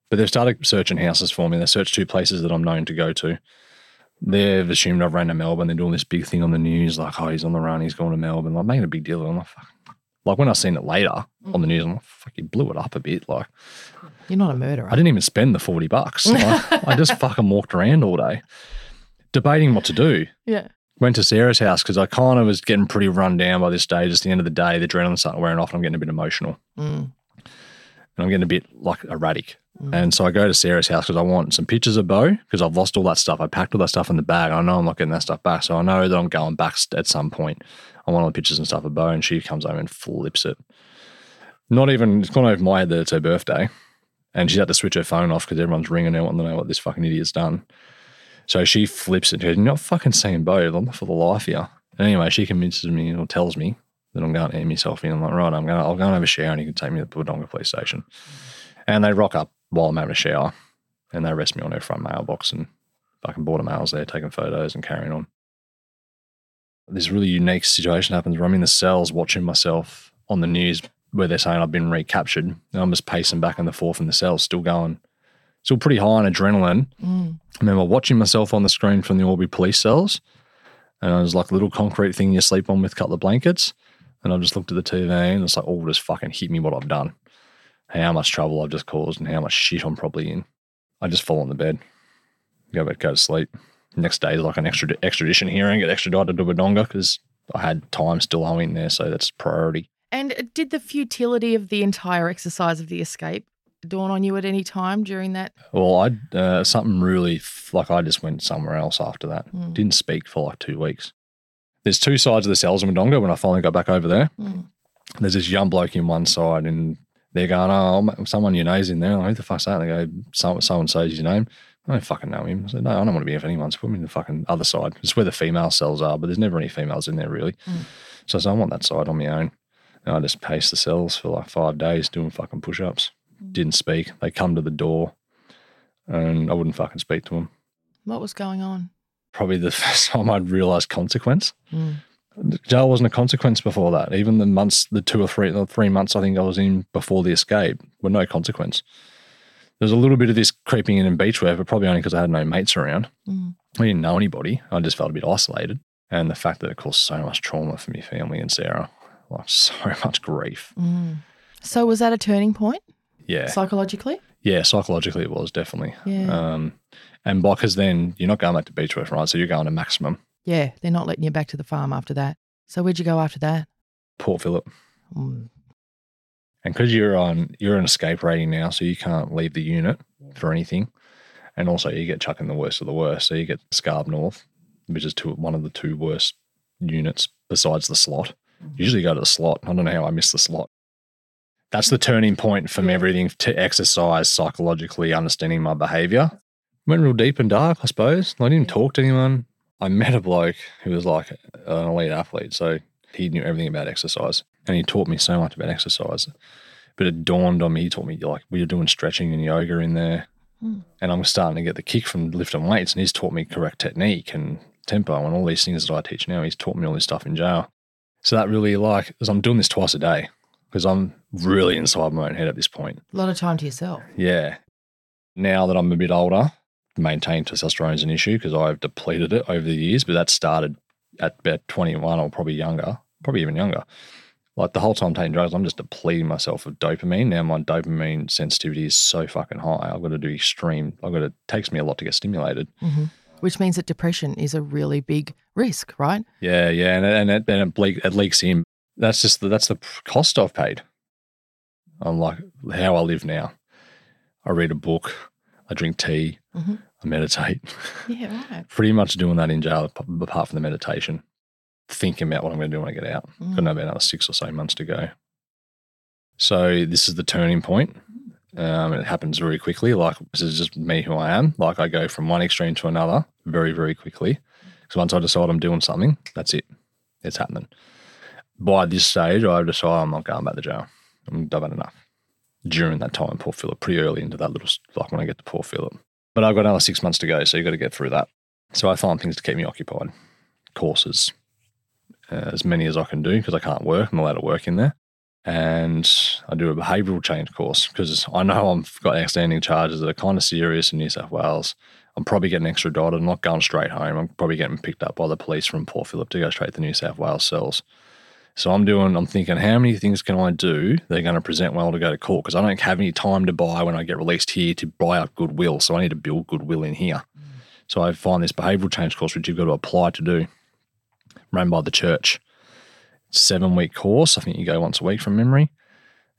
C: But they've started searching houses for me. They searched two places that I'm known to go to. They've assumed I've ran to Melbourne. They're doing this big thing on the news, like, oh, he's on the run, he's going to Melbourne. Like, making a big deal. I'm like, fuck. Like, when I seen it later on the news, I'm like, fuck, you blew it up a bit. Like,
A: you're not a murderer.
C: I didn't even spend the 40 bucks. Like, I just fucking walked around all day debating what to do.
A: Yeah.
C: Went to Sarah's house because I kind of was getting pretty run down by this stage. It's the end of the day. The adrenaline started wearing off and I'm getting a bit emotional.
A: Mm.
C: And I'm getting a bit like erratic. Mm. And so I go to Sarah's house because I want some pictures of Bo because I've lost all that stuff. I packed all that stuff in the bag. I know I'm not getting that stuff back. So I know that I'm going back at some point. I want all the pictures and stuff of Bo. And she comes home and flips it. Not even, it's gone over my head that it's her birthday. And she's had to switch her phone off because everyone's ringing her wanting to know what this fucking idiot's done. So she flips it. She goes, You're not fucking seeing Bo. I'm not for the life here. And anyway, she convinces me or tells me that I'm going to hand myself in. I'm like, right, I'm going to, I'll go and have a shower and you can take me to the Wodonga police station. And they rock up while I'm having a shower and they arrest me on their front mailbox and fucking Border Mail's there, taking photos and carrying on. This really unique situation happens where I'm in the cells watching myself on the news where they're saying I've been recaptured. And I'm just pacing back and forth in the cells, still going, still pretty high on adrenaline. Mm. I remember watching myself on the screen from the Albury police cells, and it was like a little concrete thing you sleep on with a couple of blankets. And I just looked at the TV and it's like, all just fucking hit me what I've done, how much trouble I've just caused, and how much shit I'm probably in. I just fall on the bed, go back, go to sleep. Next day is like an extra extradition hearing, get extradited to Wodonga because I had time still owing there, so that's priority.
A: And did the futility of the entire exercise of the escape dawn on you at any time during that?
C: Well, I uh, something really like I just went somewhere else after that. Didn't speak for like two weeks. There's two sides of the cells in Wodonga when I finally got back over there. Hmm. There's this young bloke in one side, and they're going, "Oh, someone you know's in there." Like, Who the fuck's that? And they go, "So so and so's your name." I don't fucking know him. I said, "No, I don't want to be with anyone." So put me in the fucking other side. It's where the female cells are, but there's never any females in there really. Hmm. So I said, "I want that side on my own." And I just paced the cells for like five days doing fucking push-ups. Hmm. Didn't speak. They come to the door, and I wouldn't fucking speak to them.
A: What was going on?
C: Probably the first time I'd realised consequence. Hmm. Jail wasn't a consequence before that. Even the months, the two or three, the three months I think I was in before the escape were no consequence. There's a little bit of this creeping in in Beechworth, but probably only because I had no mates around. Hmm. I didn't know anybody. I just felt a bit isolated. And the fact that it caused so much trauma for my family and Sarah, like so much grief. Hmm.
A: So was that a turning point
C: Yeah.
A: psychologically?
C: Yeah, psychologically it was definitely.
A: Yeah.
C: Um, and because then you're not going back to Beechworth, right? So you're going to maximum
A: Yeah, they're not letting you back to the farm after that. So where'd you go after that?
C: Port Phillip.
A: Mm.
C: And because you're on, you're an escape rating now, so you can't leave the unit for anything. And also, you get chucked in the worst of the worst. So you get Scarb North, which is two, one of the two worst units besides the slot. Usually go to the slot. I don't know how I missed the slot. That's the turning point from everything to exercise, psychologically understanding my behavior. Went real deep and dark, I suppose. I didn't talk to anyone. I met a bloke who was like an elite athlete, so he knew everything about exercise, and he taught me so much about exercise. But it dawned on me. He taught me like we were doing stretching and yoga in there,
A: Hmm.
C: and I'm starting to get the kick from lifting weights. And he's taught me correct technique and tempo and all these things that I teach now. He's taught me all this stuff in jail. So that really like, because I'm doing this twice a day, because I'm really inside my own head at this point.
A: A lot of time to yourself.
C: Yeah. Now that I'm a bit older, maintain testosterone is an issue because I've depleted it over the years, but that started at about 21 or probably younger, probably even younger. Like the whole time taking drugs, I'm just depleting myself of dopamine. Now my dopamine sensitivity is so fucking high. I've got to do extreme. I've got to, it takes me a lot to get stimulated.
A: hmm Which means that depression is a really big risk, right?
C: Yeah, yeah, and and it, and it, leak, it leaks in. That's just the, that's the cost I've paid. I'm like how I live now. I read a book, I drink tea,
A: Mhm.
C: I meditate.
A: Yeah, right.
C: Pretty much doing that in jail, ap- apart from the meditation. Thinking about what I'm going to do when I get out.
A: Mm.
C: Got about another six or so months to go. So this is the turning point. Um, it happens very quickly. Like this is just me who I am. Like I go from one extreme to another very, very quickly. Because once I decide I'm doing something, that's it. It's happening. By this stage, I've decided I'm not going back to jail. I'm done enough. During that time, Port Phillip, pretty early into that little, like when I get to Port Phillip. But I've got another six months to go, so you've got to get through that. So I find things to keep me occupied. Courses, uh, as many as I can do because I can't work. I'm allowed to work in there. And I do a behavioural change course because I know I've got outstanding charges that are kind of serious in New South Wales. I'm probably getting extra extradited. I'm not going straight home. I'm probably getting picked up by the police from Port Phillip to go straight to New South Wales cells. So I'm doing, I'm thinking, how many things can I do that are going to present well to go to court? Because I don't have any time to buy when I get released here to buy up goodwill. So I need to build goodwill in here. So I find this behavioural change course, which you've got to apply to do, run by the church. Seven week course. I think you go once a week from memory.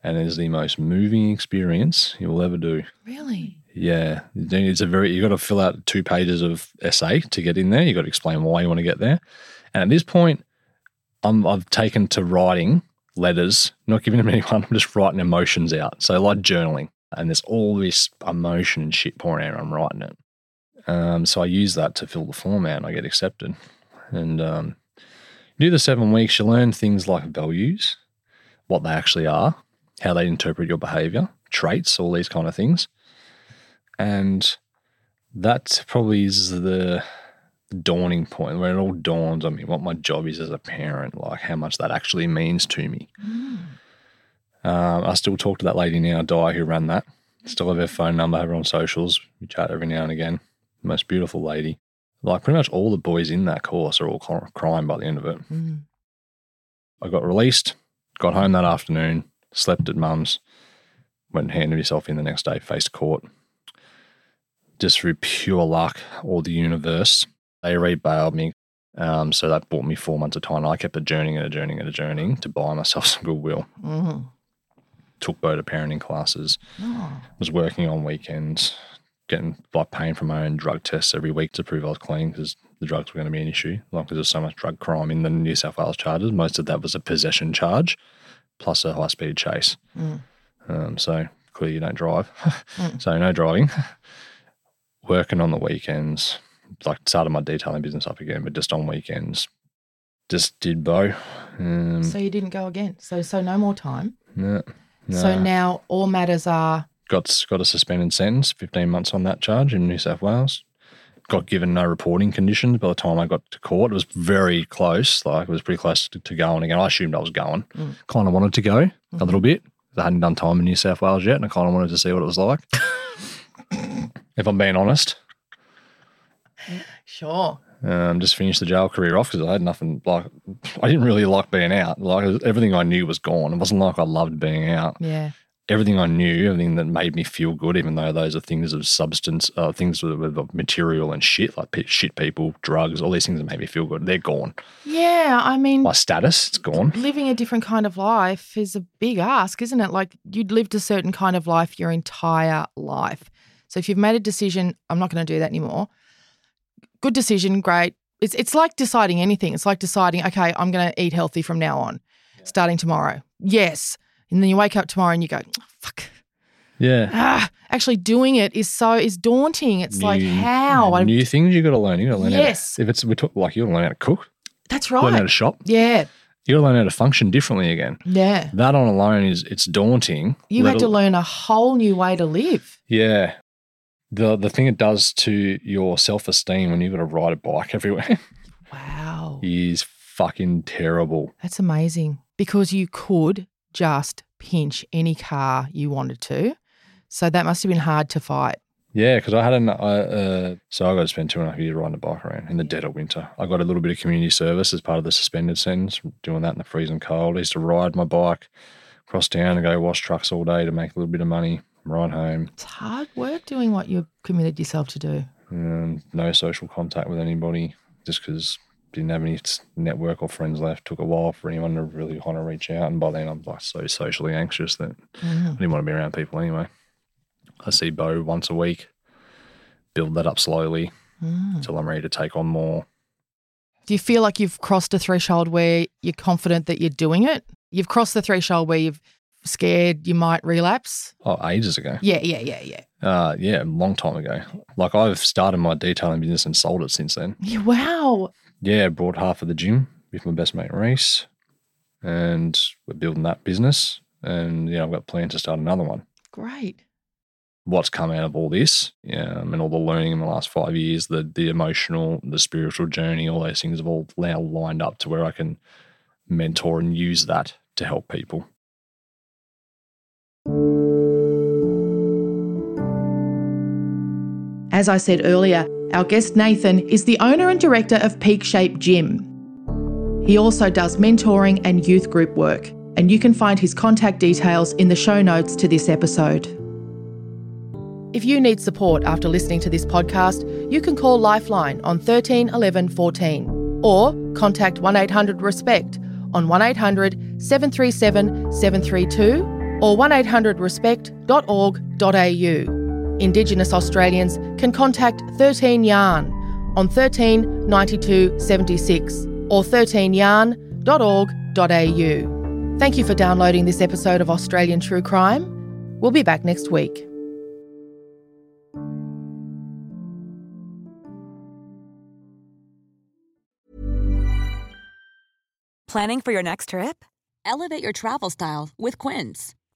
C: And it is the most moving experience you'll ever do.
A: Really?
C: Yeah, it's a very. you've got to fill out two pages of essay to get in there. You've got to explain why you want to get there. And at this point, I'm I've taken to writing letters, not giving them anyone. I'm just writing emotions out. So like journaling, and there's all this emotion and shit pouring out. I'm writing it. Um, so I use that to fill the form out. and I get accepted, and um, do the seven weeks. You learn things like values, what they actually are, how they interpret your behavior, traits, all these kind of things. And that probably is the dawning point where it all dawns on me what my job is as a parent, like how much that actually means to me. Um, I still talk to that lady now, Di, who ran that. Still have her phone number, have her on socials. We chat every now and again. Most beautiful lady. Like pretty much all the boys in that course are all crying by the end of it.
A: Mm.
C: I got released, got home that afternoon, slept at mum's, went and handed myself in the next day, faced court. Just through pure luck or the universe, they rebailed me. Um, so that bought me four months of time. I kept adjourning and adjourning and adjourning to buy myself some goodwill.
A: Mm.
C: Took boat parenting classes,
A: Oh.
C: was working on weekends, getting like paying for my own drug tests every week to prove I was clean because the drugs were going to be an issue. Like because there's so much drug crime in the New South Wales charges. Most of that was a possession charge plus a high speed chase.
A: Mm.
C: Um, so clearly you don't drive.
A: Mm.
C: so no driving. Working on the weekends, like started my detailing business up again, but just on weekends. Just did bow. Um,
A: So you didn't go again. So so no more time.
C: no,
A: So now all matters are
C: got got a suspended sentence, fifteen months on that charge in New South Wales. Got given no reporting conditions by the time I got to court. It was very close, like it was pretty close to, to going again. I assumed I was going.
A: Mm.
C: Kind of wanted to go a
A: Mm-hmm.
C: little bit. I hadn't done time in New South Wales yet, and I kind of wanted to see what it was like. if I'm being honest,
A: sure.
C: um, just finished the jail career off because I had nothing. Like I didn't really like being out. Like everything I knew was gone. It wasn't like I loved being out.
A: Yeah.
C: everything I knew, everything that made me feel good, even though those are things of substance, uh, things with, with material and shit, like shit people, drugs, all these things that made me feel good, they're gone.
A: Yeah, I mean
C: My status, it's gone.
A: living a different kind of life is a big ask, isn't it? Like you'd lived a certain kind of life your entire life. So if you've made a decision, I'm not going to do that anymore. Good decision, great. It's it's like deciding anything. It's like deciding, okay, I'm going to eat healthy from now on, starting tomorrow. Yes, And then you wake up tomorrow and you go, fuck.
C: Yeah.
A: Ah, actually doing it is so is daunting. It's like
C: New-
A: how I,
C: New things you got to learn. You got to learn.
A: Yes.
C: How to, if it's we talk like you got to learn how to cook,
A: that's right.
C: learn how to shop.
A: Yeah,
C: You got to learn how to function differently again.
A: yeah.
C: That on alone is it's daunting.
A: You had to learn a whole new way to live.
C: Yeah. The the thing it does to your self esteem when you've got to ride a bike everywhere
A: Wow,
C: is fucking terrible.
A: that's amazing. Because you could just pinch any car you wanted to. So that must have been hard to fight.
C: Yeah, because I had an I, uh, so I got to spend two and a half years riding a bike around in the dead of winter. I got a little bit of community service as part of the suspended sentence, doing that in the freezing cold. I used to ride my bike across town and go wash trucks all day to make a little bit of money, ride home.
A: It's hard work doing what you've committed yourself to do.
C: Um, no social contact with anybody, just because didn't have any network or friends left. Took a while for anyone to really want to reach out, and by then I'm like so socially anxious that I didn't want to be around people anyway. I see Bo once a week, build that up slowly until I'm ready to take on more.
A: Do you feel like you've crossed a threshold where you're confident that you're doing it? You've crossed the threshold where you've scared you might relapse?
C: Oh, ages ago.
A: Yeah, yeah, yeah, yeah.
C: Uh, yeah, a long time ago. Like I've started my detailing business and sold it since then.
A: Yeah, wow.
C: Yeah, bought half of the gym with my best mate Reese, and we're building that business. And yeah, I've got plans to start another one.
A: Great.
C: What's come out of all this, yeah, and all the learning in the last five years, the the emotional, the spiritual journey, all those things have all now lined up to where I can mentor and use that to help people.
A: As I said earlier, our guest Nathan is the owner and director of Peakshape Gym. He also does mentoring and youth group work, and you can find his contact details in the show notes to this episode. If you need support after listening to this podcast, you can call Lifeline on 13 11 14 or contact 1 800 RESPECT on 1 800 737 732 or 1800respect.org.au. Indigenous Australians can contact 13 Yarn on 13 92 76 or 13yarn.org.au. Thank you for downloading this episode of Australian True Crime. We'll be back next week.
E: Planning for your next trip? Elevate your travel style with Quince.